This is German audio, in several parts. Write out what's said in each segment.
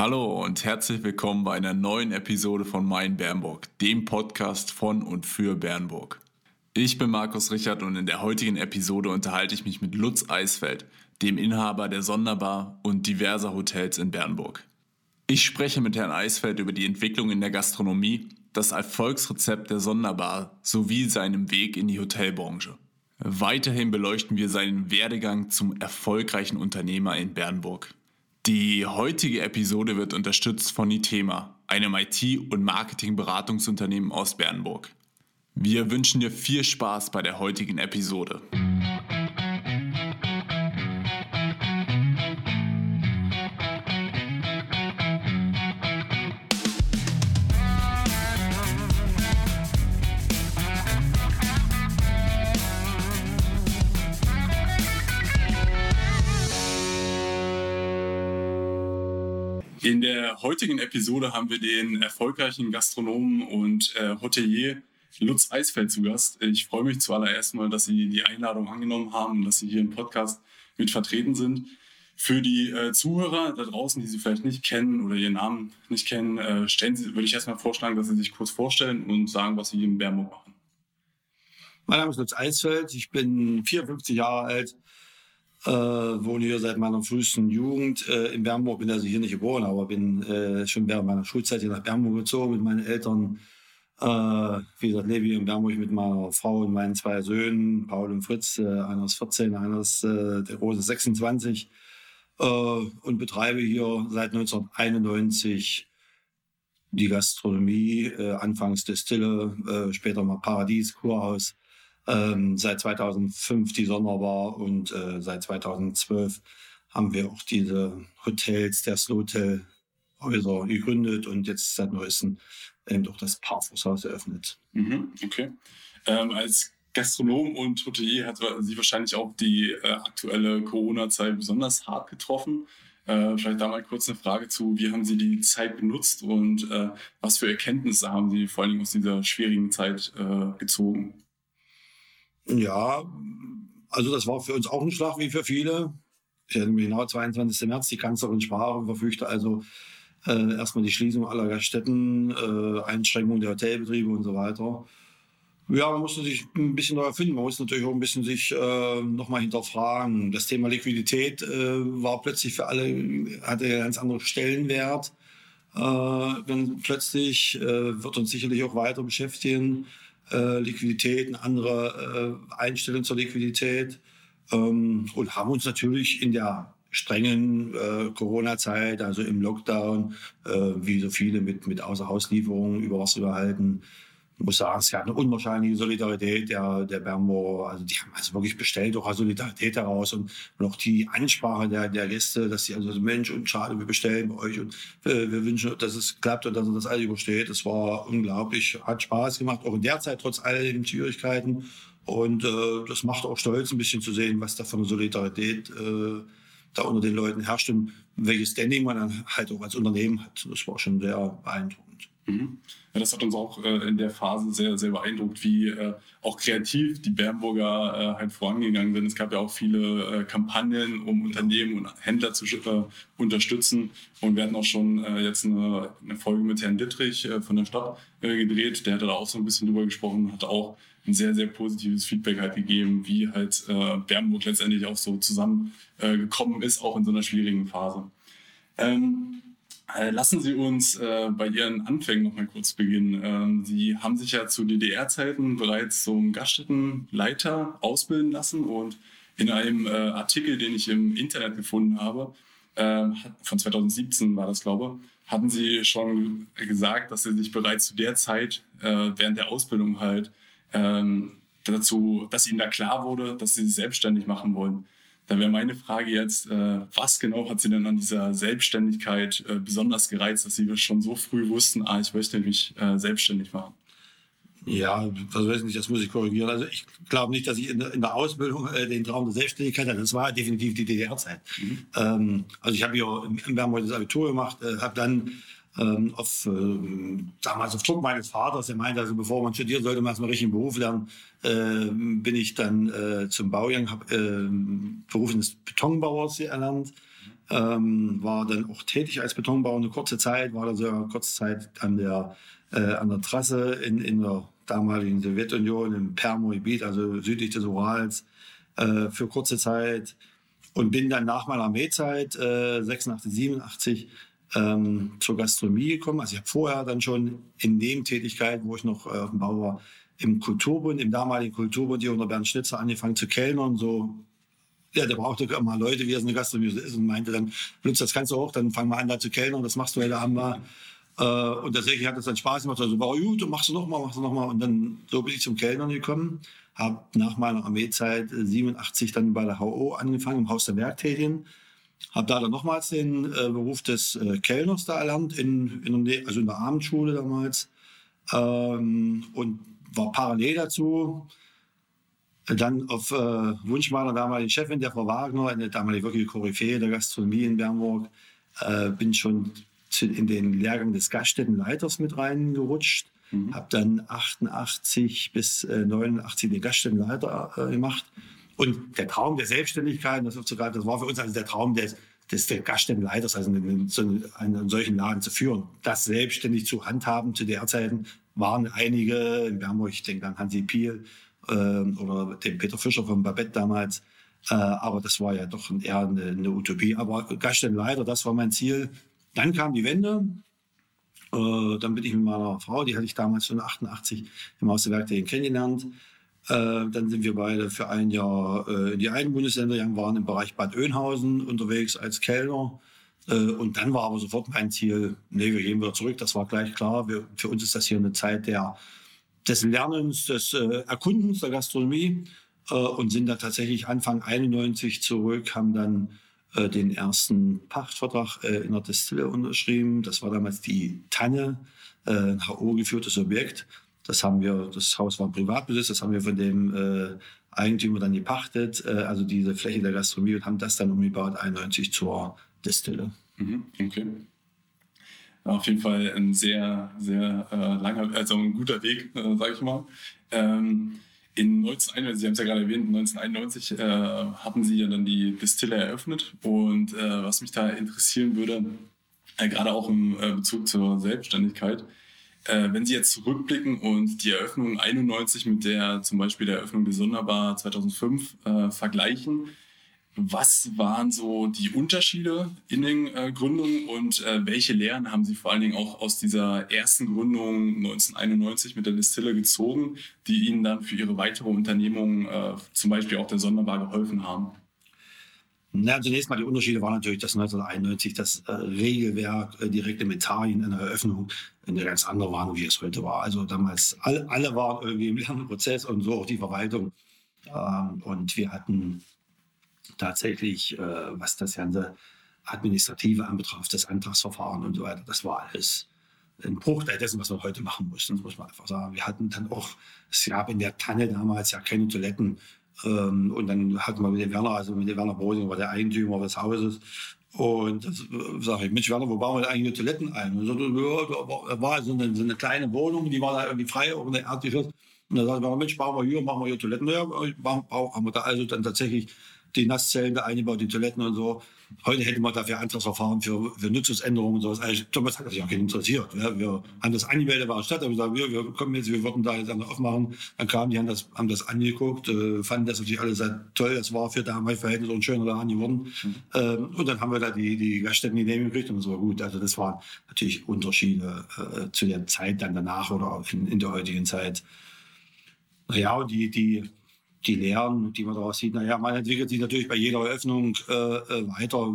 Hallo und herzlich willkommen bei einer neuen Episode von Mein Bernburg, dem Podcast von und für Bernburg. Ich bin Markus Richard und in der heutigen Episode unterhalte ich mich mit Lutz Eisfeld, dem Inhaber der Sonderbar und diverser Hotels in Bernburg. Ich spreche mit Herrn Eisfeld über die Entwicklung in der Gastronomie, das Erfolgsrezept der Sonderbar sowie seinem Weg in die Hotelbranche. Weiterhin beleuchten wir seinen Werdegang zum erfolgreichen Unternehmer in Bernburg. Die heutige Episode wird unterstützt von Itema, einem IT- und Marketingberatungsunternehmen aus Bernburg. Wir wünschen dir viel Spaß bei der heutigen Episode. In der heutigen Episode haben wir den erfolgreichen Gastronomen und äh, Hotelier Lutz Eisfeld zu Gast. Ich freue mich zuallererst mal, dass Sie die Einladung angenommen haben und dass Sie hier im Podcast mit vertreten sind. Für die äh, Zuhörer da draußen, die Sie vielleicht nicht kennen oder Ihren Namen nicht kennen, äh, stellen Sie, würde ich erstmal vorschlagen, dass Sie sich kurz vorstellen und sagen, was Sie hier in Bernburg machen. Mein Name ist Lutz Eisfeld, ich bin 54 Jahre alt, äh, wohne hier seit meiner frühesten Jugend äh, in Bernburg, bin also hier nicht geboren, aber bin äh, schon während meiner Schulzeit hier nach Bernburg gezogen mit meinen Eltern. Äh, wie gesagt, lebe hier in Bernburg mit meiner Frau und meinen zwei Söhnen, Paul und Fritz. Äh, einer ist 14, einer ist äh, der große 26. Äh, und betreibe hier seit 1991 die Gastronomie, äh, anfangs Destille, äh, später mal Paradies, Kurhaus ähm, seit 2005 die Sonderbar und äh, seit 2012 haben wir auch diese Hotels, der Slotel Häuser gegründet und jetzt seit neuestem eben auch das Parfußhaus eröffnet. Mhm, okay. Ähm, als Gastronom und Hotelier hat Sie wahrscheinlich auch die äh, aktuelle Corona-Zeit besonders hart getroffen. Äh, vielleicht da mal kurz eine Frage zu, wie haben Sie die Zeit genutzt und äh, was für Erkenntnisse haben Sie vor allem aus dieser schwierigen Zeit äh, gezogen? Ja, also das war für uns auch ein Schlag wie für viele. Ich genau, 22. März, die Kanzlerin sprach und verfügte also äh, erstmal die Schließung aller Gaststätten, äh, Einschränkung der Hotelbetriebe und so weiter. Ja, man musste sich ein bisschen neu erfinden. Man musste natürlich auch ein bisschen sich äh, nochmal hinterfragen. Das Thema Liquidität äh, war plötzlich für alle, hatte einen ganz anderen Stellenwert. Äh, dann plötzlich äh, wird uns sicherlich auch weiter beschäftigen äh, Liquidität, eine andere äh, Einstellung zur Liquidität. Ähm, und haben uns natürlich in der strengen äh, Corona-Zeit, also im Lockdown, äh, wie so viele mit, mit Außerhauslieferungen über Wasser gehalten, muss sagen, es gab eine unwahrscheinliche Solidarität der, der Bermo. Also die haben also wirklich bestellt, auch Solidarität heraus und, auch die Ansprache der, der Gäste, dass sie also Mensch und schade, wir bestellen bei euch und äh, wir wünschen, dass es klappt und dass das alles übersteht. Das war unglaublich, hat Spaß gemacht, auch in der Zeit trotz all den Schwierigkeiten. Und äh, das macht auch stolz, ein bisschen zu sehen, was da eine Solidarität äh, da unter den Leuten herrscht und welches Standing man dann halt auch als Unternehmen hat. Das war schon sehr beeindruckend. Mhm. Ja, das hat uns auch äh, in der Phase sehr, sehr beeindruckt, wie äh, auch kreativ die Bernburger äh, halt vorangegangen sind. Es gab ja auch viele äh, Kampagnen, um Unternehmen und Händler zu äh, unterstützen. Und wir hatten auch schon äh, jetzt eine, eine, Folge mit Herrn Dittrich von der Stadt gedreht. Der hat da auch so ein bisschen drüber gesprochen, hat auch ein sehr, sehr positives Feedback halt gegeben, wie halt Bernburg letztendlich auch so zusammengekommen ist, auch in so einer schwierigen Phase. Ähm, äh, lassen Sie uns äh, bei Ihren Anfängen noch mal kurz beginnen. Ähm, Sie haben sich ja zu DDR-Zeiten bereits zum Gaststättenleiter ausbilden lassen und in einem äh, Artikel, den ich im Internet gefunden habe, äh, von 2017 war das, glaube ich, hatten Sie schon gesagt, dass Sie sich bereits zu der Zeit äh, während der Ausbildung halt ähm, dazu, dass Ihnen da klar wurde, dass Sie sich selbstständig machen wollen. Da wäre meine Frage jetzt, äh, was genau hat Sie denn an dieser Selbstständigkeit äh, besonders gereizt, dass Sie schon so früh wussten, ah, ich möchte mich äh, selbstständig machen? Ja, das weiß ich nicht, das muss ich korrigieren. Also ich glaube nicht, dass ich in der, Ausbildung äh, den Traum der Selbstständigkeit hatte. Das war definitiv die DDR-Zeit. Mhm. Ähm, also ich habe hier im Bernburg das Abitur gemacht, äh, habe dann ähm, auf, äh, damals auf Druck meines Vaters, der meinte, also bevor man studiert, sollte man erstmal richtig einen Beruf lernen, äh, bin ich dann äh, zum Baujahr, habe äh, Beruf des Betonbauers erlernt. ähm, war dann auch tätig als Betonbauer eine kurze Zeit, war dann sogar kurze Zeit an der, äh, an der Trasse in, in der damaligen Sowjetunion im Permo-Gebiet, also südlich des Urals, äh, für kurze Zeit und bin dann nach meiner Armeezeit, äh, 86, 87, ähm, zur Gastronomie gekommen. Also ich habe vorher dann schon in Nebentätigkeiten, wo ich noch äh, auf dem Bau war, im Kulturbund, im damaligen Kulturbund hier unter Bernd Schnitzer angefangen zu kellnern, so ja, der brauchte immer Leute, wie es eine Gastronomie ist und meinte dann, Lutz, das kannst du auch, dann fang mal an da zu kellnern, das machst du heute Abend mal. Äh, und tatsächlich hat es dann Spaß gemacht, also war gut, machst du noch mal, machst du noch mal. Und dann so bin ich zum Kellnern gekommen, habe nach meiner Armeezeit 87 dann bei der HO angefangen, im Haus der Werktätigen. Habe da dann nochmals den äh, Beruf des äh, Kellners da erlernt, in, in der, also in der Abendschule damals. Ähm, und war parallel dazu dann auf äh, Wunsch meiner damaligen Chefin, der Frau Wagner, eine damalige wirkliche Koryphäe der Gastronomie in Bernburg, äh, bin schon zu, in den Lehrgang des Gaststättenleiters mit reingerutscht. Mhm. Habe dann 88 bis äh, 89 den Gaststättenleiter äh, gemacht. Und der Traum der Selbstständigkeit, das, sogar, das war für uns also der Traum des, des der Gaststättenleiters, also einen, einen, einen solchen Laden zu führen. Das selbstständig zu handhaben zu der Zeit waren einige, in Bernburg, ich denke an Hansi Piel, äh, oder dem Peter Fischer von Babette damals. Äh, aber das war ja doch eher eine, eine Utopie. Aber Gastein leider, das war mein Ziel. Dann kam die Wende. Äh, dann bin ich mit meiner Frau, die hatte ich damals schon 88 im Haus der Werktätigen kennengelernt. Äh, dann sind wir beide für ein Jahr äh, in die einen Bundesländer gegangen, waren im Bereich Bad Oeynhausen unterwegs als Kellner. Äh, und dann war aber sofort mein Ziel, nee, wir gehen wieder zurück. Das war gleich klar. Wir, für uns ist das hier eine Zeit der des Lernens, des Erkundens der Gastronomie und sind da tatsächlich Anfang 91 zurück, haben dann den ersten Pachtvertrag in der Destille unterschrieben. Das war damals die Tanne, ein HO-geführtes Objekt. Das haben wir, das Haus war Privatbesitz, das haben wir von dem äh, Eigentümer dann gepachtet, also diese Fläche der Gastronomie und haben das dann umgebaut 91 zur Destille. Mhm, okay auf jeden Fall ein sehr, sehr äh, langer, also ein guter Weg, äh, sage ich mal. Ähm, in 1991, Sie haben es ja gerade erwähnt, 1991 äh, hatten Sie ja dann die Distille eröffnet. Und äh, was mich da interessieren würde, äh, gerade auch im äh, Bezug zur Selbstständigkeit, äh, wenn Sie jetzt zurückblicken und die Eröffnung 91 mit der zum Beispiel der Eröffnung der Sonderbar 2005 äh, vergleichen, was waren so die Unterschiede in den äh, Gründungen und äh, welche Lehren haben Sie vor allen Dingen auch aus dieser ersten Gründung 1991 mit der Distille gezogen, die Ihnen dann für Ihre weitere Unternehmung, äh, zum Beispiel auch der Sonderbar, geholfen haben? Na, zunächst mal die Unterschiede waren natürlich, dass 1991 das äh, Regelwerk, äh, die Reglementarien in der Eröffnung eine ganz andere waren, wie es heute war. Also damals, alle, alle waren irgendwie im Lernprozess und so auch die Verwaltung. Ähm, und wir hatten tatsächlich, äh, was das ganze Administrative anbetraf, das Antragsverfahren und so weiter, das war alles ein Bruchteil dessen, was man heute machen muss. Das muss man einfach sagen. Wir hatten dann auch, es gab in der Tanne damals ja keine Toiletten. Ähm, und dann hatten wir mit dem Werner, also mit dem Werner Brosing, war der Eigentümer des Hauses. Und äh, sage ich, Mensch, Werner, wo bauen wir denn eigentlich Toiletten ein? Und so, da war so eine, so eine, kleine Wohnung, die war da irgendwie frei, auch eine Erdgeschoss. Und da sagen wir, Mensch, bauen wir hier, machen wir hier Toiletten. Ja, haben wir da also dann tatsächlich die Nasszellen da eingebaut, die Toiletten und so. Heute hätte man dafür Antragsverfahren für, für Nutzungsänderungen und sowas. Also, Thomas hat sich auch keinen interessiert. Ja, wir haben das angemeldet bei der Stadt, aber gesagt, wir, wir kommen jetzt, wir wollten da jetzt aufmachen. Dann kamen die, haben das, haben das angeguckt, äh, fanden das natürlich alles sehr toll. Das war für damalige Verhältnisse ein schöner Laden geworden. Mhm. Ähm, und dann haben wir da die, die Gaststätten genehmigt gekriegt und das war gut. Also das waren natürlich Unterschiede äh, zu der Zeit dann danach oder in, in der heutigen Zeit. Naja, und die, die die Lehren, die man daraus sieht, naja, man entwickelt sich natürlich bei jeder Eröffnung äh, äh weiter.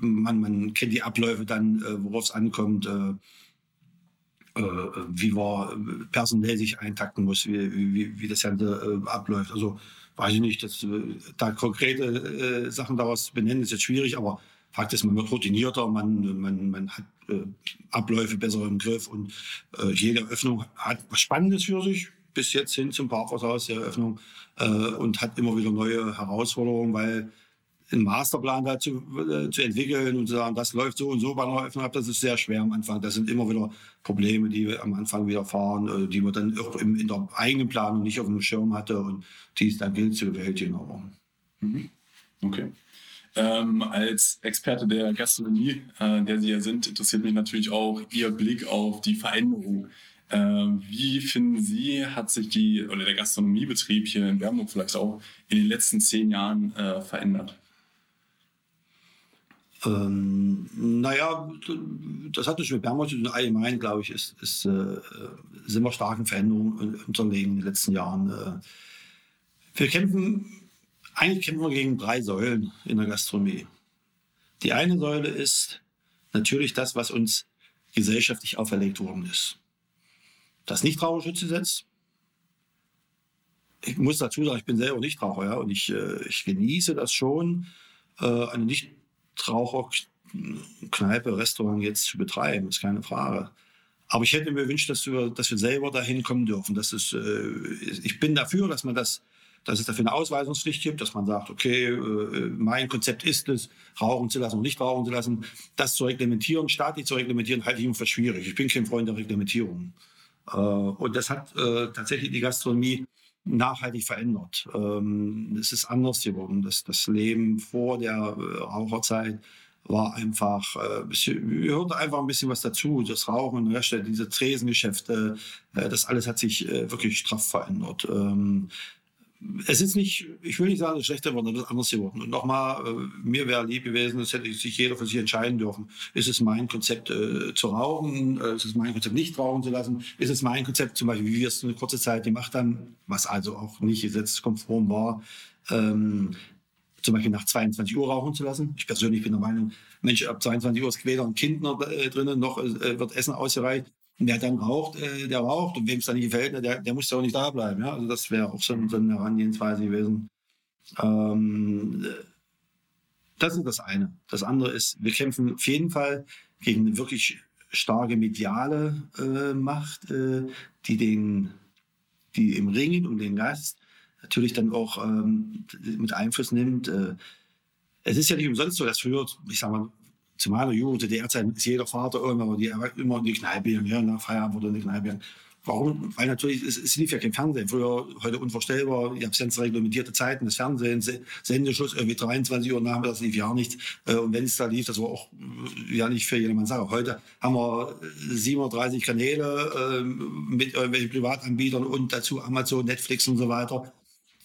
Man, man kennt die Abläufe dann, äh, worauf es ankommt, äh, äh wie man personell sich eintakten muss, wie, wie, wie das Ganze äh, abläuft. Also weiß ich nicht, dass, da konkrete Sachen daraus benennen, ist jetzt schwierig, aber Fakt ist, man wird routinierter, man, man, man hat Abläufe besser im Griff und jede Eröffnung hat was Spannendes für sich bis jetzt hin zum Parkhaus der Eröffnung äh, und hat immer wieder neue Herausforderungen, weil einen Masterplan da zu, äh, zu entwickeln und zu sagen, das läuft so und so bei einer Eröffnung das ist sehr schwer am Anfang. Das sind immer wieder Probleme, die wir am Anfang wieder fahren, äh, die man dann auch im, in der eigenen Planung nicht auf dem Schirm hatte und die es dann gilt zu bewältigen. Mhm. Okay. Ähm, als Experte der Gastronomie, äh, der Sie ja sind, interessiert mich natürlich auch Ihr Blick auf die Veränderung. Äh, wie finden Sie, hat sich die oder der Gastronomiebetrieb hier in Bernburg vielleicht auch in den letzten zehn Jahren äh, verändert? Ähm, naja, das hat natürlich mit Bernburg allgemein, glaube ich, ist, ist, äh, sind wir starken Veränderungen unterlegen in den letzten Jahren. Äh, wir kämpfen eigentlich kämpfen wir gegen drei Säulen in der Gastronomie. Die eine Säule ist natürlich das, was uns gesellschaftlich auferlegt worden ist. Das Nichtraucherschutzgesetz. Ich muss dazu sagen, ich bin selber Nichtraucher, ja, und ich, äh, ich genieße das schon, äh, eine Nichtraucherkneipe, Restaurant jetzt zu betreiben, ist keine Frage. Aber ich hätte mir gewünscht, dass wir, dass wir selber dahin kommen dürfen. Das ist, äh, ich bin dafür, dass man das dass es dafür eine Ausweisungspflicht gibt, dass man sagt, okay, äh, mein Konzept ist es, rauchen zu lassen und nicht rauchen zu lassen. Das zu reglementieren, staatlich zu reglementieren, halte ich für schwierig. Ich bin kein Freund der Reglementierung. Äh, und das hat äh, tatsächlich die Gastronomie nachhaltig verändert. Ähm, es ist anders geworden. Das, das Leben vor der Raucherzeit war einfach, wir hörten einfach ein bisschen was dazu. Das Rauchen, diese Tresengeschäfte, das alles hat sich wirklich straff verändert. Ähm, es ist nicht, ich will nicht sagen, es ist schlechter geworden, es ist anders geworden. Und nochmal, äh, mir wäre lieb gewesen, es hätte sich jeder für sich entscheiden dürfen. Ist es mein Konzept äh, zu rauchen? Äh, ist es mein Konzept nicht rauchen zu lassen? Ist es mein Konzept, zum Beispiel, wie wir es eine kurze Zeit gemacht haben, was also auch nicht gesetzeskonform war, ähm, zum Beispiel nach 22 Uhr rauchen zu lassen. Ich persönlich bin der Meinung, Mensch, ab 22 Uhr ist weder ein Kind noch äh, drinnen, noch äh, wird Essen ausgereicht. Und wer dann raucht, äh, der raucht. Und wem es dann nicht gefällt, der, der muss ja auch nicht da bleiben. Ja? Also das wäre auch so, so eine Herangehensweise gewesen. Ähm, das ist das eine. Das andere ist, wir kämpfen auf jeden Fall gegen eine wirklich starke mediale äh, Macht, äh, die den, die im Ringen um den Gast natürlich dann auch ähm, mit Einfluss nimmt. Äh, es ist ja nicht umsonst so, dass früher, ich sag mal, zu meiner Jugend, DDR-Zeit, ist jeder Vater irgendwann die, immer in die Kneipe gegangen, ja, nach Feierabend oder in die Kneipe. Warum? Weil natürlich, es, es lief ja kein Fernsehen. Früher, heute unvorstellbar, ganz reglementierte Zeiten des Fernsehens, Sendeschluss irgendwie 23 Uhr nachmittags lief ja nichts. Äh, und wenn es da lief, das war auch äh, ja nicht für jedermann Sache. Heute haben wir 37 Kanäle äh, mit irgendwelchen Privatanbietern und dazu Amazon, Netflix und so weiter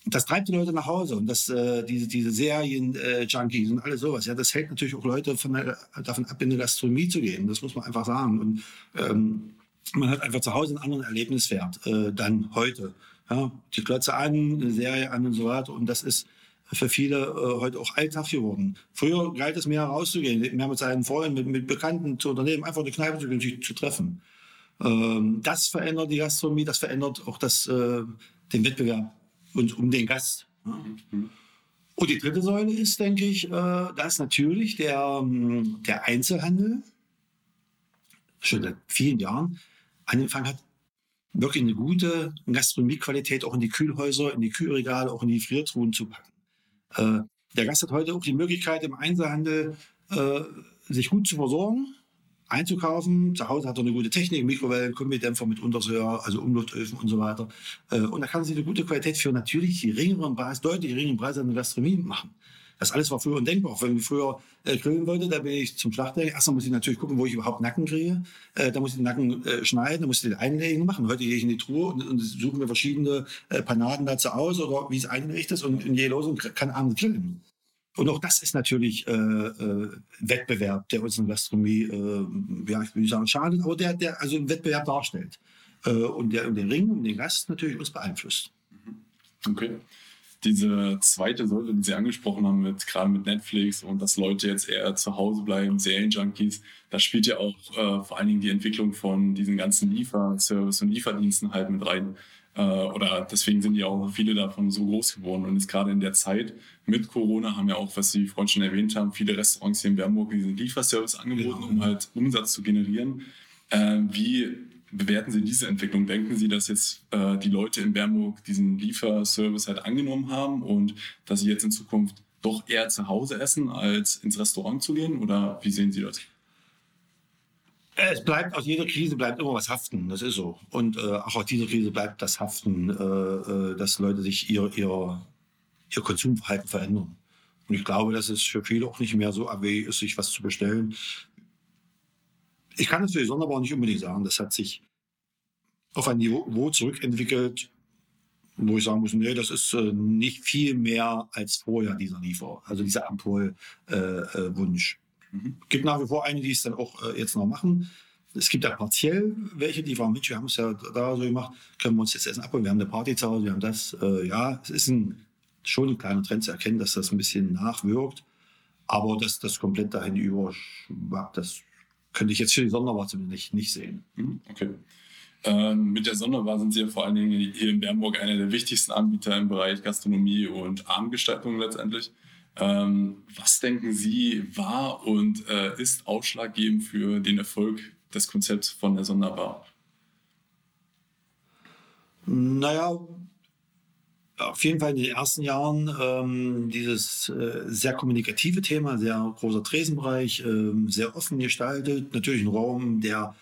das treibt die Leute nach Hause und das, äh, diese, diese Serien-Junkies äh, und alles sowas, ja, das hält natürlich auch Leute von der, davon ab, in die Gastronomie zu gehen. Das muss man einfach sagen. Und ähm, man hat einfach zu Hause einen anderen Erlebniswert äh, dann heute. Ja, die Klötze an, eine Serie an und so weiter. Und das ist für viele äh, heute auch Alltag geworden. Früher galt es mehr rauszugehen, mehr mit seinen Freunden, mit, mit Bekannten zu unternehmen, einfach eine Kneipe zu, gehen, zu treffen. Ähm, das verändert die Gastronomie, das verändert auch das, äh, den Wettbewerb und um den Gast. Und die dritte Säule ist, denke ich, äh, dass natürlich der, ähm, der Einzelhandel schon seit vielen Jahren angefangen hat, wirklich eine gute Gastronomiequalität auch in die Kühlhäuser, in die Kühlregale, auch in die Friertruhen zu packen. Äh, der Gast hat heute auch die Möglichkeit, im Einzelhandel äh, sich gut zu versorgen einzukaufen. Zu Hause hat er eine gute Technik, Mikrowellen, Kombidämpfer mit Untersöhr, also Umluftöfen und so weiter. Äh, und da kann sich eine gute Qualität für natürlich geringeren Preis, deutlich geringeren Preis an der Gastronomie machen. Das alles war früher undenkbar. Wenn ich früher äh, grillen wollte, da bin ich zum Schlachter. Erstmal muss ich natürlich gucken, wo ich überhaupt Nacken kriege. Äh, da muss ich den Nacken äh, schneiden, da muss ich den einlegen machen. Heute gehe ich in die Truhe und, und suche mir verschiedene äh, Panaden dazu aus oder wie es einrichtet ist und, und gehe los und kann abends grillen. Und auch das ist natürlich äh, äh, Wettbewerb, der unsere Gastronomie, äh, ja, ich nicht sagen schadet, aber der, der also einen Wettbewerb darstellt. Äh, und der den Ring und den Gast natürlich uns beeinflusst. Mhm. Okay. Diese zweite Säule, die Sie angesprochen haben, mit, gerade mit Netflix und dass Leute jetzt eher zu Hause bleiben, Serienjunkies, da spielt ja auch äh, vor allen Dingen die Entwicklung von diesen ganzen Lieferservice und Lieferdiensten halt mit rein. Äh, oder deswegen sind ja auch viele davon so groß geworden. Und jetzt gerade in der Zeit mit Corona haben ja auch, was Sie vorhin schon erwähnt haben, viele Restaurants hier in Bernburg diesen Lieferservice angeboten, genau. um halt Umsatz zu generieren. Äh, wie bewerten Sie diese Entwicklung? Denken Sie, dass jetzt äh, die Leute in Bernburg diesen Lieferservice halt angenommen haben und dass sie jetzt in Zukunft doch eher zu Hause essen, als ins Restaurant zu gehen? Oder wie sehen Sie das? Es bleibt aus jeder Krise bleibt immer was haften, das ist so. Und äh, auch aus dieser Krise bleibt das Haften, äh, äh, dass Leute sich ihr, ihr, ihr Konsumverhalten verändern. Und ich glaube, dass es für viele auch nicht mehr so abwegig ist, sich was zu bestellen. Ich kann es für die Sonderbar nicht unbedingt sagen. Das hat sich auf ein Niveau zurückentwickelt, wo ich sagen muss, nee, das ist äh, nicht viel mehr als vorher, dieser Liefer, also dieser Ampulwunsch. Äh, äh, mhm. gibt nach wie vor einige, die es dann auch äh, jetzt noch machen. Es gibt ja partiell welche, die sagen, Mensch, wir haben es ja da so gemacht, können wir uns jetzt essen abholen, wir haben eine Party zu Hause, wir haben das. Äh, ja, es ist ein, schon ein kleiner Trend zu erkennen, dass das ein bisschen nachwirkt. Aber dass das komplett dahin überschwappt, das könnte ich jetzt für die Sonderwart zumindest nicht, nicht sehen. Mhm, okay. Ähm, mit der Sonderbar sind Sie ja vor allen Dingen hier in Bernburg einer der wichtigsten Anbieter im Bereich Gastronomie und Abendgestaltung letztendlich. Ähm, was denken Sie war und äh, ist ausschlaggebend für den Erfolg des Konzepts von der Sonderbar? Naja, auf jeden Fall in den ersten Jahren ähm, dieses äh, sehr kommunikative Thema, sehr großer Tresenbereich, äh, sehr offen gestaltet. Natürlich ein Raum, der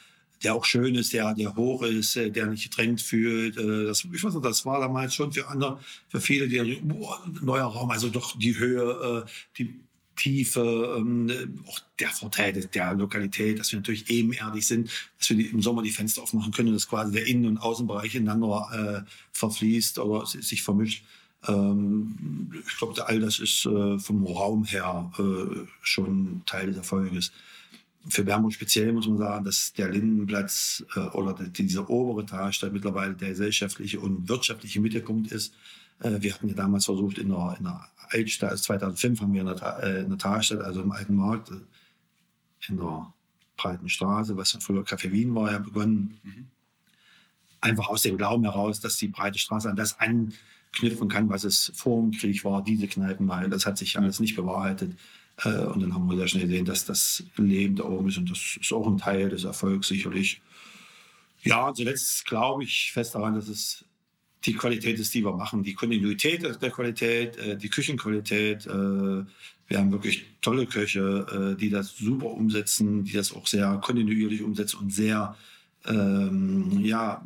der auch schön ist, der, der hoch ist, äh, der nicht gedrängt fühlt. Äh, das, ich weiß nicht, das war damals schon für andere, für viele, die boah, neuer Raum, also doch die Höhe, äh, die Tiefe, ähm, auch der Vorteil der Lokalität, dass wir natürlich ebenerdig sind, dass wir im Sommer die Fenster aufmachen können, dass quasi der Innen- und Außenbereich ineinander verfließt oder sich vermischt. Ähm, ich glaube, all das ist vom Raum her schon Teil des Erfolges für Bernburg speziell muss man sagen, dass der Lindenplatz äh, oder diese obere Talstadt mittlerweile der gesellschaftliche und wirtschaftliche Mittelpunkt ist. Äh, wir hatten ja damals versucht, in der, in der Altstadt, also 2005 haben wir in der, äh, in der Talstadt, also im Alten Markt, äh, in der Breiten Straße, was früher Café Wien war, ja begonnen. Mhm. Einfach aus dem Glauben heraus, dass die Breite Straße an das anknüpfen kann, was es vor dem Krieg war, diese Kneipen mal. Das hat sich alles nicht bewahrheitet. Äh, und dann haben wir sehr schnell gesehen, dass das Leben da oben ist und das ist auch ein Teil des Erfolgs sicherlich. Ja, und zuletzt glaube ich fest daran, dass es die Qualität ist, die wir machen, die Kontinuität der Qualität, äh, die Küchenqualität. Äh, wir haben wirklich tolle Köche, die das super umsetzen, die das auch sehr kontinuierlich umsetzen und sehr ähm, ja,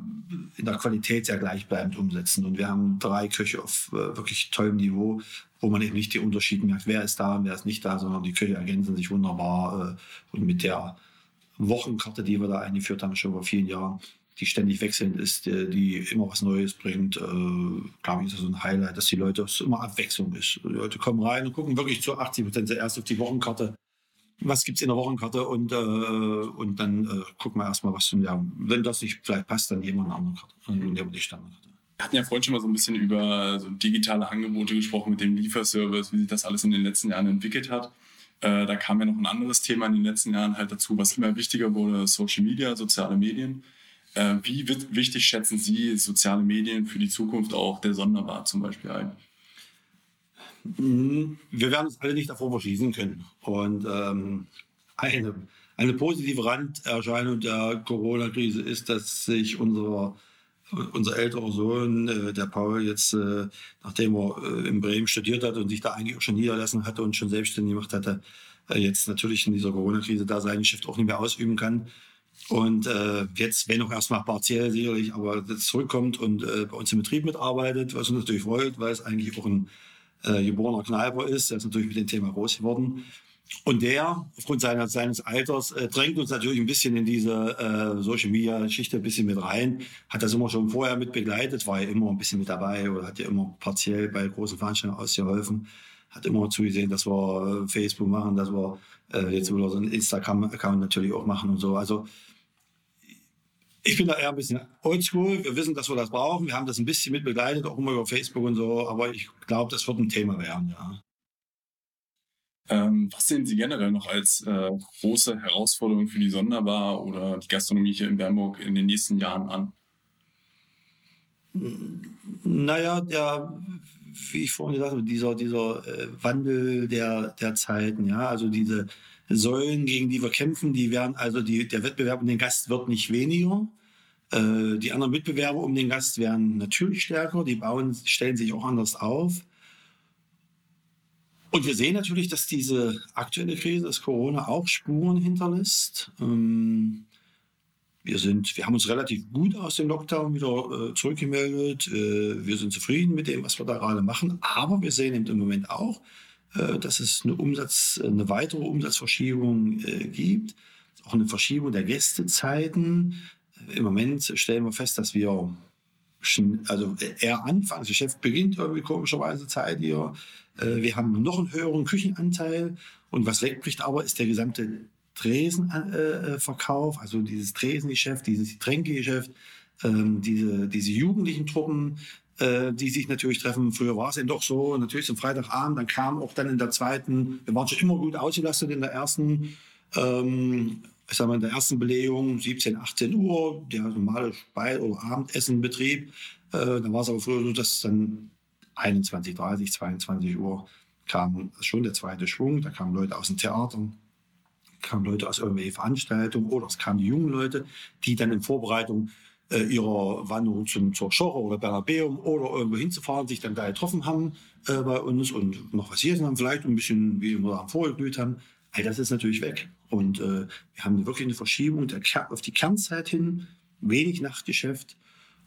in der Qualität sehr gleichbleibend umsetzen. Und wir haben drei Köche auf äh, wirklich tollem Niveau, wo man eben nicht die Unterschiede merkt, wer ist da und wer ist nicht da, sondern die Köche ergänzen sich wunderbar. Äh, und mit der Wochenkarte, die wir da eingeführt haben, schon vor vielen Jahren, die ständig wechselnd ist, die, die immer was Neues bringt, äh, glaube ich, ist das so ein Highlight, dass die Leute, dass es immer Abwechslung ist. Die Leute kommen rein und gucken wirklich zu 80 Prozent zuerst auf die Wochenkarte was gibt es in der Wochenkarte und, äh, und dann äh, gucken wir erstmal, was ja, wenn das nicht vielleicht passt, dann nehmen wir eine andere Karte, dann nehmen wir die Standardkarte. Wir hatten ja vorhin schon mal so ein bisschen über so digitale Angebote gesprochen mit dem Lieferservice, wie sich das alles in den letzten Jahren entwickelt hat. Äh, da kam ja noch ein anderes Thema in den letzten Jahren halt dazu, was immer wichtiger wurde, Social Media, soziale Medien. Äh, wie wichtig schätzen Sie soziale Medien für die Zukunft auch der Sonderbar zum Beispiel ein? Wir werden uns alle nicht davor verschließen können. Und ähm, eine, eine positive Randerscheinung der Corona-Krise ist, dass sich unser, unser älterer Sohn, äh, der Paul, jetzt, äh, nachdem er äh, in Bremen studiert hat und sich da eigentlich auch schon niederlassen hatte und schon selbstständig gemacht hatte, äh, jetzt natürlich in dieser Corona-Krise da sein Geschäft auch nicht mehr ausüben kann. Und äh, jetzt, wenn auch erstmal partiell sicherlich, aber zurückkommt und äh, bei uns im Betrieb mitarbeitet, was uns natürlich freut, weil es eigentlich auch ein äh, geborener Kneiper ist. Er ist natürlich mit dem Thema groß geworden. Und der, aufgrund seiner, seines Alters, äh, drängt uns natürlich ein bisschen in diese äh, Social Media Geschichte ein bisschen mit rein. Hat das immer schon vorher mit begleitet, war ja immer ein bisschen mit dabei oder hat ja immer partiell bei großen Veranstaltungen ausgeholfen. Hat immer zugesehen, dass wir äh, Facebook machen, dass wir äh, jetzt wieder so einen Instagram-Account natürlich auch machen und so. Also ich bin da eher ein bisschen oldschool. Wir wissen, dass wir das brauchen. Wir haben das ein bisschen mit begleitet, auch immer über Facebook und so. Aber ich glaube, das wird ein Thema werden, ja. Ähm, was sehen Sie generell noch als äh, große Herausforderung für die Sonderbar oder die Gastronomie hier in Bernburg in den nächsten Jahren an? Naja, der, wie ich vorhin gesagt habe, dieser, dieser äh, Wandel der, der Zeiten, ja, also diese Säulen, gegen die wir kämpfen, die werden, also die, der Wettbewerb um den Gast wird nicht weniger. Äh, die anderen Mitbewerber um den Gast werden natürlich stärker, die bauen, stellen sich auch anders auf. Und wir sehen natürlich, dass diese aktuelle Krise, das Corona, auch Spuren hinterlässt. Ähm, wir, sind, wir haben uns relativ gut aus dem Lockdown wieder äh, zurückgemeldet. Äh, wir sind zufrieden mit dem, was wir da gerade machen. Aber wir sehen im Moment auch, dass es eine, Umsatz, eine weitere Umsatzverschiebung äh, gibt, auch eine Verschiebung der Gästezeiten. Im Moment stellen wir fest, dass wir also eher anfangen, das Geschäft beginnt irgendwie komischerweise Zeit hier. Wir haben noch einen höheren Küchenanteil und was wegbricht aber, ist der gesamte Tresenverkauf, also dieses Tresengeschäft, dieses Getränkegeschäft, ähm, diese, diese jugendlichen Truppen, äh, die sich natürlich treffen. Früher war es eben doch so, natürlich zum Freitagabend, dann kam auch dann in der zweiten, wir waren schon immer gut ausgelastet in der ersten, ähm, ich sag mal, in der ersten Belegung, 17, 18 Uhr, der normale Speis- oder Abendessenbetrieb. Äh, da war es aber früher so, dass dann 21, 30, 22 Uhr kam schon der zweite Schwung. Da kamen Leute aus dem Theater, kamen Leute aus irgendwelchen Veranstaltungen oder es kamen die jungen Leute, die dann in Vorbereitung äh, ihrer Wanderung zum, zur Schorre oder Bernabäum oder irgendwo hinzufahren, sich dann da getroffen haben äh, bei uns und noch was hier haben, vielleicht ein bisschen, wie wir am vorgeglüht haben. All das ist natürlich weg. Und äh, wir haben wirklich eine Verschiebung der auf die Kernzeit hin, wenig Nachtgeschäft.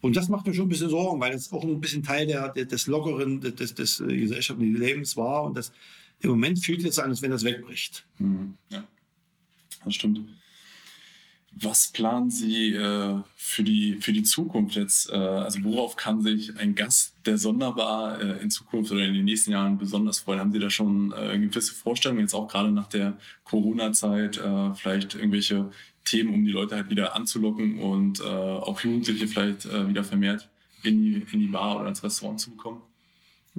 Und das macht mir schon ein bisschen Sorgen, weil das auch ein bisschen Teil der, des lockeren, des, des äh, gesellschaftlichen Lebens war. Und das im Moment fühlt es an, als wenn das wegbricht. Mhm. Ja, das stimmt. Was planen Sie äh, für, die, für die Zukunft jetzt? Äh, also worauf kann sich ein Gast der Sonderbar äh, in Zukunft oder in den nächsten Jahren besonders freuen? Haben Sie da schon äh, gewisse Vorstellungen, jetzt auch gerade nach der Corona-Zeit, äh, vielleicht irgendwelche Themen, um die Leute halt wieder anzulocken und äh, auch Jugendliche vielleicht wieder vermehrt in die, in die Bar oder ins Restaurant zu bekommen?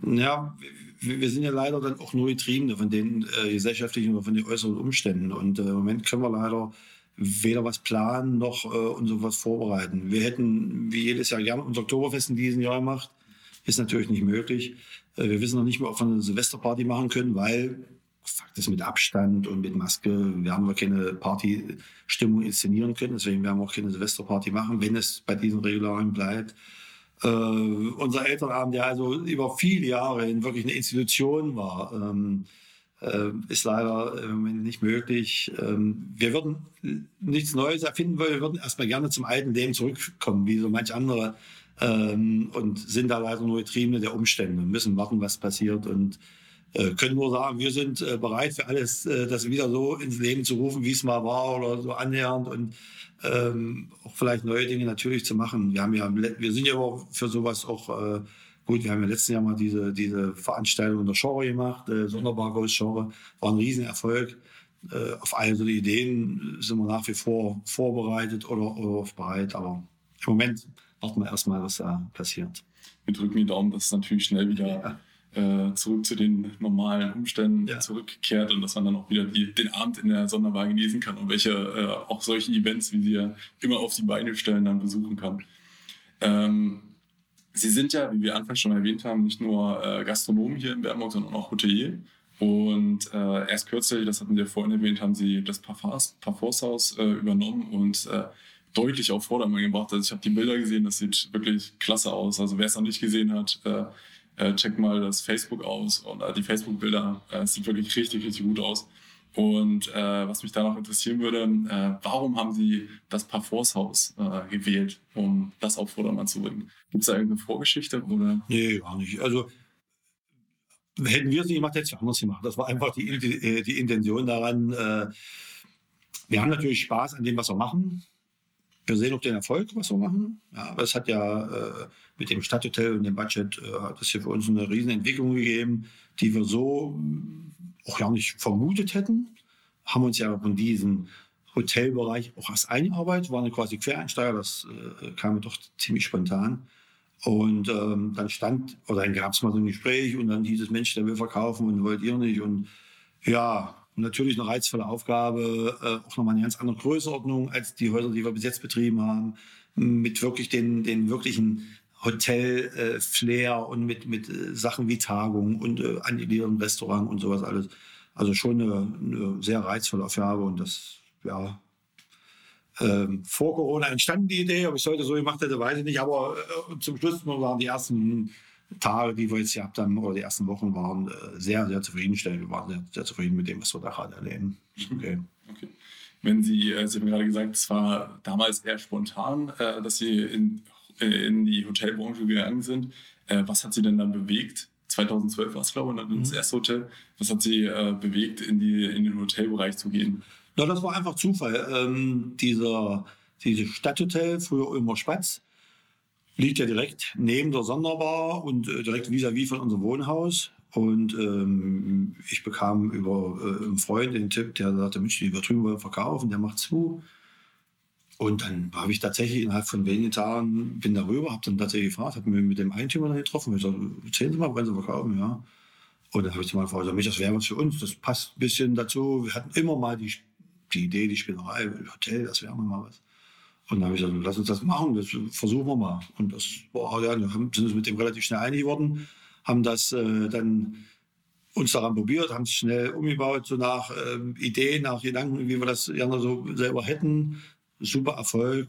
Ja, wir sind ja leider dann auch nur Getriebene von den gesellschaftlichen oder von den äußeren Umständen. Und im Moment können wir leider weder was planen noch äh, uns auf was vorbereiten. Wir hätten wie jedes Jahr gerne unser Oktoberfest in diesem Jahr gemacht. Ist natürlich nicht möglich. Äh, wir wissen noch nicht mehr, ob wir eine Silvesterparty machen können, weil Fakt ist mit Abstand und mit Maske werden wir keine Partystimmung inszenieren können. Deswegen werden wir auch keine Silvesterparty machen, wenn es bei diesen Regularien bleibt. Äh, unser Elternabend, der also über viele Jahre in wirklich eine Institution war, ähm, äh, ist leider im Moment nicht möglich. Ähm, wir würden nichts Neues erfinden, weil wir würden erstmal gerne zum alten Leben zurückkommen, wie so manch andere. Ähm, und sind da leider nur Getriebene der Umstände, müssen warten, was passiert und äh, können nur sagen, wir sind äh, bereit für alles, äh, das wieder so ins Leben zu rufen, wie es mal war oder so annähernd und ähm, auch vielleicht neue Dinge natürlich zu machen. Wir haben ja, wir sind ja auch für sowas auch äh, Gut, wir haben ja letztes Jahr mal diese, diese Veranstaltung in der Genre gemacht, äh, Sonderbar Ghost Genre, war ein Riesenerfolg. Äh, auf all so Ideen sind wir nach wie vor vorbereitet oder, oder bereit, aber im Moment warten wir erstmal, was da passiert. Wir drücken die Daumen, dass es natürlich schnell wieder ja. äh, zurück zu den normalen Umständen ja. zurückkehrt und dass man dann auch wieder die, den Abend in der Sonderbar genießen kann und welche äh, auch solche Events, wie sie ja immer auf die Beine stellen, dann besuchen kann. Ähm, Sie sind ja, wie wir anfangs schon erwähnt haben, nicht nur äh, Gastronom hier in Bernburg, sondern auch Hotelier. Und äh, erst kürzlich, das hatten wir vorhin erwähnt, haben Sie das Parforshaus äh, übernommen und äh, deutlich auf Vordermann gebracht. Also ich habe die Bilder gesehen, das sieht wirklich klasse aus. Also wer es noch nicht gesehen hat, äh, äh, checkt mal das Facebook aus und äh, die Facebook-Bilder, äh, es sieht wirklich richtig, richtig gut aus. Und äh, was mich da noch interessieren würde, äh, warum haben Sie das Parforce-Haus äh, gewählt, um das auf Vordermann zu bringen? Gibt es da irgendeine Vorgeschichte? Oder? Nee, gar nicht. Also hätten wir es nicht gemacht, hätte es anders gemacht. Das war einfach die, die, die Intention daran. Äh, wir haben natürlich Spaß an dem, was wir machen. Wir sehen auch den Erfolg, was wir machen. Ja, aber es hat ja äh, mit dem Stadthotel und dem Budget äh, hat es hier für uns eine riesen Entwicklung gegeben, die wir so auch gar nicht vermutet hätten. Haben uns ja von diesem Hotelbereich auch erst eingearbeitet, waren quasi Quereinsteiger, das äh, kam doch ziemlich spontan. Und ähm, dann stand, oder dann gab es mal so ein Gespräch und dann hieß es, Mensch, der will verkaufen und wollt ihr nicht. Und ja, natürlich eine reizvolle Aufgabe, äh, auch nochmal eine ganz andere Größenordnung als die Häuser, die wir bis jetzt betrieben haben, mit wirklich den, den wirklichen Hotel-Flair äh, und mit, mit äh, Sachen wie Tagung und äh, angegliedertem Restaurant und sowas alles. Also schon eine, eine sehr reizvolle Aufgabe und das, ja, ähm, vor Corona entstanden die Idee, ob ich es heute so gemacht hätte, weiß ich nicht, aber äh, zum Schluss waren die ersten Tage, die wir jetzt gehabt haben, oder die ersten Wochen waren äh, sehr, sehr zufriedenstellend. Wir waren sehr, sehr, zufrieden mit dem, was wir da gerade erleben. Okay. okay. Wenn Sie, äh, Sie haben gerade gesagt, es war damals eher spontan, dass Sie in in die Hotelbranche gegangen sind. Äh, was hat Sie denn dann bewegt, 2012 war es, glaube ich, dann das mhm. erste Hotel. Was hat Sie äh, bewegt, in, die, in den Hotelbereich zu gehen? Ja, das war einfach Zufall. Ähm, dieser, dieses Stadthotel, früher Ulmer Spatz, liegt ja direkt neben der Sonderbar und äh, direkt vis-à-vis -vis von unserem Wohnhaus. Und ähm, ich bekam über äh, einen Freund den Tipp, der sagte, Mensch, die wir drüben wollen verkaufen, der macht zu. Und dann habe ich tatsächlich innerhalb von wenigen Tagen, bin darüber, habe dann tatsächlich gefragt, habe mich mit dem Eigentümer dann getroffen. Ich gesagt, erzählen Sie mal, wollen Sie verkaufen? Ja. Und dann habe ich zu meiner Frau gesagt, das wäre was für uns, das passt ein bisschen dazu. Wir hatten immer mal die, die Idee, die Spinnerei, Hotel, das wäre mal was. Und dann habe ich gesagt, lass uns das machen, das versuchen wir mal. Und das war, ja, wir sind uns mit dem relativ schnell einig geworden, haben das äh, dann uns daran probiert, haben es schnell umgebaut, so nach äh, Ideen, nach Gedanken, wie wir das gerne so selber hätten super Erfolg.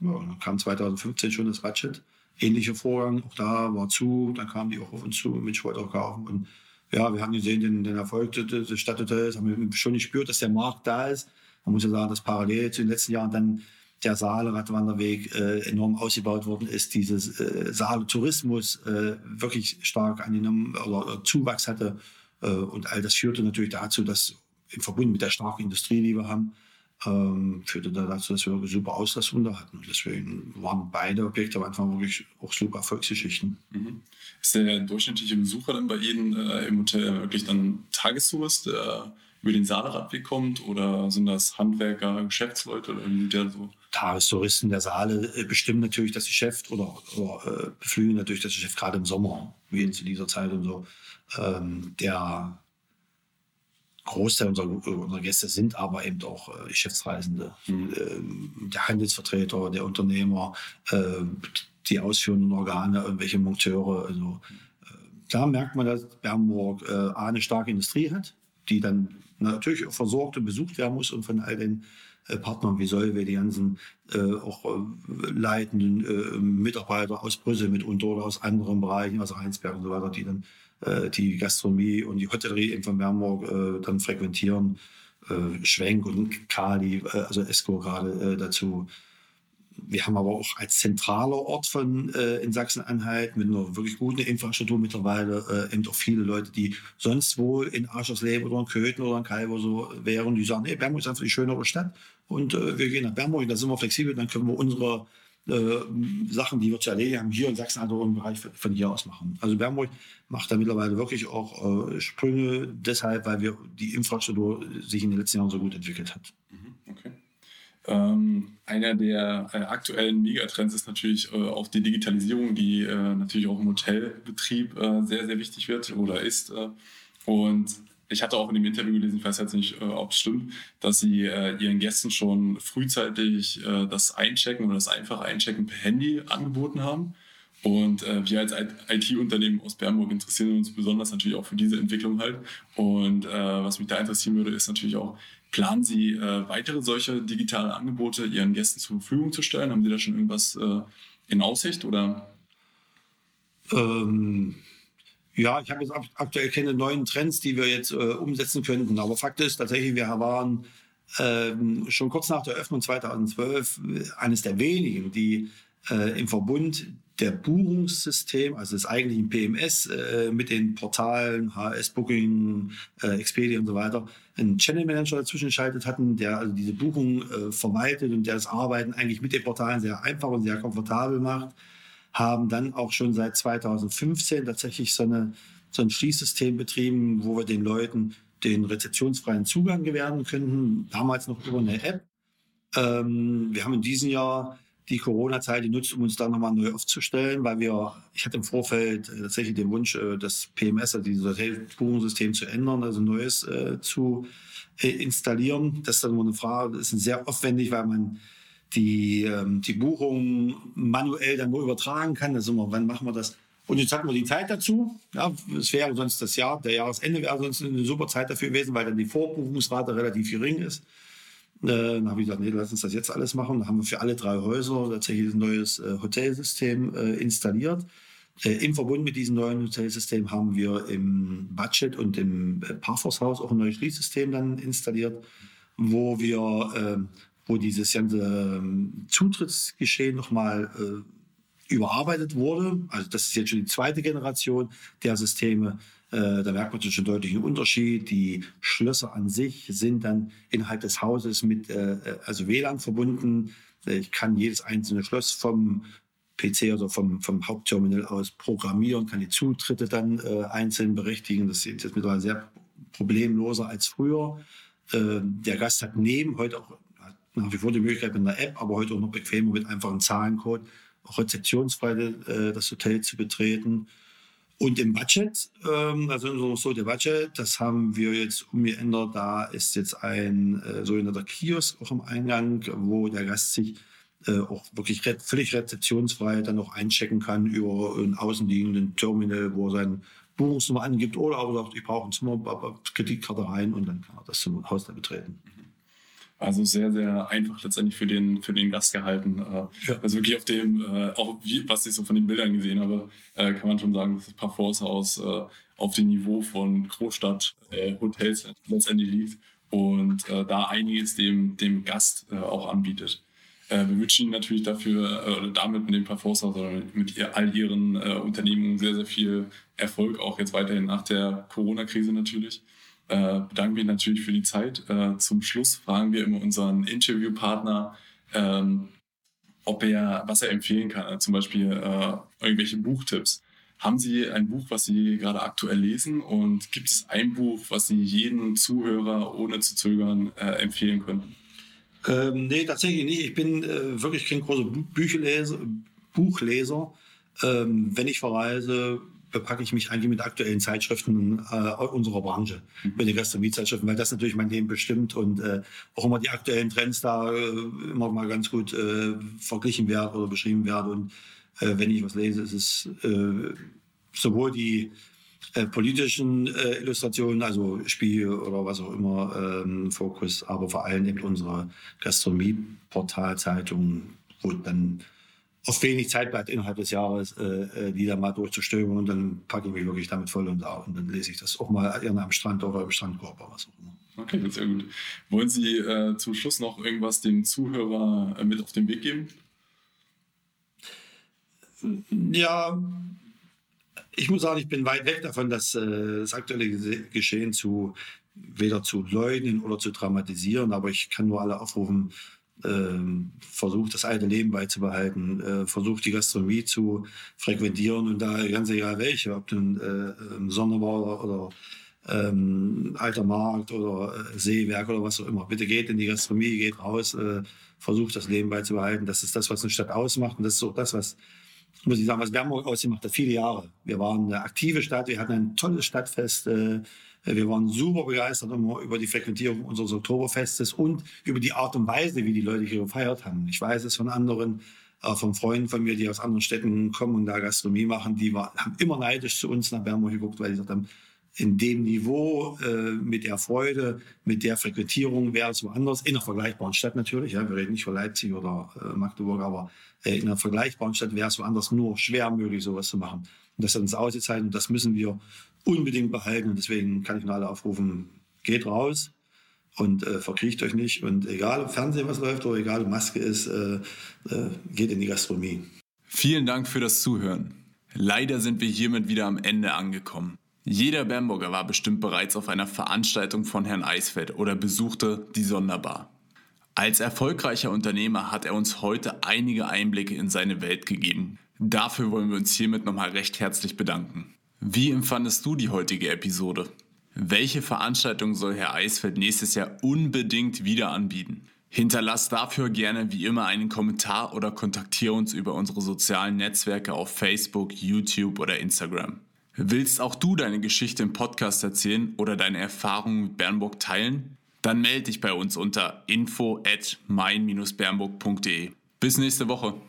Ja, dann kam 2015 schon das Budget. Ähnlicher Vorgang, auch da war zu, dann kamen die auch auf uns zu, mit wollte auch kaufen. Und ja, wir haben gesehen den, den Erfolg des, des Stadthotels, haben wir schon gespürt, dass der Markt da ist. Man muss ja sagen, dass parallel zu den letzten Jahren dann der Saale-Radwanderweg äh, enorm ausgebaut worden ist, dieses äh, Saale-Tourismus äh, wirklich stark angenommen oder, oder Zuwachs hatte. Äh, und all das führte natürlich dazu, dass im Verbund mit der starken Industrie, die wir haben, ähm, führte dazu, dass wir super Auslastung da hatten. Und deswegen waren beide Objekte am Anfang wirklich auch super Erfolgsgeschichten. Mhm. Ist der durchschnittliche Besucher dann bei Ihnen äh, im Hotel wirklich dann Tagestourist, der über den Saaleradweg kommt oder sind das Handwerker, Geschäftsleute oder wie der so? Tagestouristen der Saale äh, bestimmen natürlich das Geschäft oder, oder äh, beflügeln natürlich das Geschäft gerade im Sommer, wie in zu dieser Zeit und so. Ähm, der Großteil unserer, unserer, Gäste sind aber eben auch äh, Geschäftsreisende, mhm. äh, der Handelsvertreter, der Unternehmer, äh, die ausführenden Organe, irgendwelche Monteure. Also, äh, da merkt man, dass Bernburg äh, eine starke Industrie hat, die dann natürlich versorgt und besucht werden muss und von all den äh, Partnern wie Solve, die ganzen auch leitenden Mitarbeiter aus Brüssel mitunter oder aus anderen Bereichen, aus Rheinsberg und so weiter, die dann äh, die Gastronomie und die Hotellerie in von Bernburg äh, dann frequentieren. Äh, Schwenk und Kali, äh, also Esco gerade äh, dazu. Wir haben aber auch als zentraler Ort von äh, in Sachsen-Anhalt mit einer wirklich guten Infrastruktur mittlerweile äh, eben auch viele Leute, die sonst wohl in Aschersleben oder in Köthen oder in Kalber so wären, die sagen, nee, Bernburg ist einfach die schönere Stadt und äh, wir gehen nach Bernburg, da sind wir flexibel, dann können wir unsere äh, Sachen, die wir zu erledigen haben, hier in Sachsen, also im Bereich von hier aus machen. Also Bernburg macht da mittlerweile wirklich auch äh, Sprünge, deshalb, weil wir die Infrastruktur sich in den letzten Jahren so gut entwickelt hat. Mhm, okay. Ähm, einer der äh, aktuellen Megatrends ist natürlich äh, auch die Digitalisierung, die äh, natürlich auch im Hotelbetrieb äh, sehr, sehr wichtig wird oder ist. und ich hatte auch in dem Interview gelesen, ich weiß jetzt nicht, äh, ob es stimmt, dass sie äh, ihren Gästen schon frühzeitig äh, das Einchecken oder das einfache Einchecken per Handy angeboten haben. Und äh, wir als IT-Unternehmen aus Bernburg interessieren uns besonders natürlich auch für diese Entwicklung halt. Und äh, was mich da interessieren würde, ist natürlich auch, planen Sie äh, weitere solche digitale Angebote Ihren Gästen zur Verfügung zu stellen? Haben Sie da schon irgendwas in Aussicht oder? Ähm ja, ich habe jetzt aktuell keine neuen Trends, die wir jetzt äh, umsetzen könnten. Aber Fakt ist tatsächlich, wir waren ähm, schon kurz nach der Öffnung 2012 äh, eines der wenigen, die äh, im Verbund der Buchungssystem, also des eigentlichen PMS äh, mit den Portalen HS Booking, äh, Expedia und so weiter, einen Channel Manager dazwischen geschaltet hatten, der also diese Buchung äh, verwaltet und der das Arbeiten eigentlich mit den Portalen sehr einfach und sehr komfortabel macht haben dann auch schon seit 2015 tatsächlich so, eine, so ein Schließsystem betrieben, wo wir den Leuten den rezeptionsfreien Zugang gewähren könnten, damals noch über eine App. Ähm, wir haben in diesem Jahr die Corona-Zeit genutzt, um uns da nochmal neu aufzustellen, weil wir, ich hatte im Vorfeld äh, tatsächlich den Wunsch, äh, das PMS, also dieses Hotelbuchungssystem zu ändern, also neues äh, zu äh, installieren. Das ist dann immer eine Frage, das ist sehr aufwendig, weil man die, ähm, die Buchung manuell dann nur übertragen kann. Also immer, wann machen wir das? Und jetzt hatten wir die Zeit dazu. Ja, es wäre sonst das Jahr, der Jahresende wäre sonst eine super Zeit dafür gewesen, weil dann die Vorbuchungsrate relativ gering ist. Äh, dann habe ich gesagt, nee, lass uns das jetzt alles machen. Dann haben wir für alle drei Häuser tatsächlich ein neues äh, Hotelsystem äh, installiert. Im Verbund mit diesem neuen Hotelsystem haben wir im Budget und im Parforce-Haus auch ein neues Schließsystem dann installiert, wo wir ähm, wo dieses ganze ähm, Zutrittsgeschehen nochmal überarbeitet wurde. Also das ist jetzt schon die zweite Generation der Systeme. Äh, da merkt man schon deutlich einen Unterschied. Die Schlösser an sich sind dann innerhalb des Hauses mit äh, also WLAN verbunden. Ich kann jedes einzelne Schloss vom PC oder vom, vom Hauptterminal aus programmieren, kann die Zutritte dann äh, einzeln berechtigen. Das ist jetzt mittlerweile sehr problemloser als früher. Äh, der Gast hat neben heute auch nach wie vor die Möglichkeit mit einer App, aber heute auch noch bequemer mit einfachen Zahlencode auch rezeptionsfrei äh, das Hotel zu betreten. Und im Budget, ähm, also in unserem so der Budget, das haben wir jetzt umgeändert. Da ist jetzt ein äh, sogenannter Kiosk auch im Eingang, wo der Gast sich äh, auch wirklich re völlig rezeptionsfrei dann noch einchecken kann über einen außenliegenden Terminal, wo er seine Buchungsnummer angibt oder aber sagt, ich brauche ein Zimmer, Kreditkarte rein und dann kann er das Haus da betreten. Also sehr, sehr einfach letztendlich für den, für den Gast gehalten. Äh, ja. Also wirklich auf dem, äh, auch wie, was ich so von den Bildern gesehen habe, äh, kann man schon sagen, dass das Parforce-Haus auf dem Niveau von Großstadt-Hotels letztendlich liegt und da einiges dem, dem Gast auch anbietet. wir wünschen Ihnen natürlich dafür, oder damit mit dem Parforce-Haus oder mit ihr, all Ihren Unternehmungen sehr, sehr viel Erfolg, auch jetzt weiterhin nach der Corona-Krise natürlich äh, bedanken wir natürlich für die Zeit. Äh, zum Schluss fragen wir immer unseren Interviewpartner, ähm, ob er, was er empfehlen kann, also zum Beispiel äh, irgendwelche Buchtipps. Haben Sie ein Buch, was Sie gerade aktuell lesen? Und gibt es ein Buch, was Sie jedem Zuhörer ohne zu zögern äh, empfehlen könnten? Ähm, nee, tatsächlich nicht. Ich bin äh, wirklich kein großer Bücherleser, Buchleser. Ähm, wenn ich verreise, bepacke ich mich eigentlich mit aktuellen Zeitschriften äh, unserer Branche, mhm. mit den Gastronomie-Zeitschriften, weil das natürlich mein Leben bestimmt und äh, auch immer die aktuellen Trends da äh, immer mal ganz gut äh, verglichen werden oder beschrieben werden. Und äh, wenn ich was lese, ist es äh, sowohl die äh, politischen äh, Illustrationen, also Spiegel oder was auch immer, ähm, Fokus, aber vor allem eben unsere Gastronomie-Portalzeitung, wo dann oft wenig Zeit bleibt innerhalb des Jahres, äh, äh, die dann mal durchzustöbern und dann packe ich mich wirklich damit voll und auf und dann lese ich das auch mal am Strand oder im Strandkorb oder was auch immer. Okay, sehr gut. Wollen Sie äh, zum Schluss noch irgendwas dem Zuhörer äh, mit auf den Weg geben? Ja, ich muss sagen, ich bin weit weg davon, dass äh, das aktuelle Geschehen zu weder zu leugnen oder zu dramatisieren, aber ich kann nur alle aufrufen, versucht, das alte Leben beizubehalten, äh, versucht, die Gastronomie zu frequentieren und da ganz egal welche, ob nun äh, Sonderballer oder ähm, alter Markt oder äh, Seewerk oder was auch immer. Bitte geht in die Gastronomie, geht raus, äh, versucht das Leben beizubehalten. Das ist das, was eine Stadt ausmacht und das ist auch das, was muss ich sagen, was Bernburg ausgemacht hat, viele Jahre. Wir waren eine aktive Stadt, wir hatten ein tolles Stadtfest. Äh, wir waren super begeistert über die Frequentierung unseres Oktoberfestes und über die Art und Weise, wie die Leute hier gefeiert haben. Ich weiß es von anderen, äh, von Freunden von mir, die aus anderen Städten kommen und da Gastronomie machen, die war, haben immer neidisch zu uns nach Bernburg geguckt, weil sie gesagt haben, in dem Niveau, äh, mit der Freude, mit der Frequentierung wäre es woanders, in einer vergleichbaren Stadt natürlich, ja, wir reden nicht von Leipzig oder äh, Magdeburg, aber äh, in einer vergleichbaren Stadt wäre es woanders nur schwer möglich, sowas zu machen. Und das hat uns ausgezeichnet und das müssen wir unbedingt behalten. Und deswegen kann ich nur alle aufrufen, geht raus und äh, verkriecht euch nicht. Und egal, ob Fernsehen was läuft oder egal, ob Maske ist, äh, äh, geht in die Gastronomie. Vielen Dank für das Zuhören. Leider sind wir hiermit wieder am Ende angekommen. Jeder Bamberger war bestimmt bereits auf einer Veranstaltung von Herrn Eisfeld oder besuchte die Sonderbar. Als erfolgreicher Unternehmer hat er uns heute einige Einblicke in seine Welt gegeben. Dafür wollen wir uns hiermit nochmal recht herzlich bedanken. Wie empfandest du die heutige Episode? Welche Veranstaltung soll Herr Eisfeld nächstes Jahr unbedingt wieder anbieten? Hinterlass dafür gerne wie immer einen Kommentar oder kontaktiere uns über unsere sozialen Netzwerke auf Facebook, YouTube oder Instagram. Willst auch du deine Geschichte im Podcast erzählen oder deine Erfahrungen mit Bernburg teilen? Dann melde dich bei uns unter info at mein-bernburg.de. Bis nächste Woche.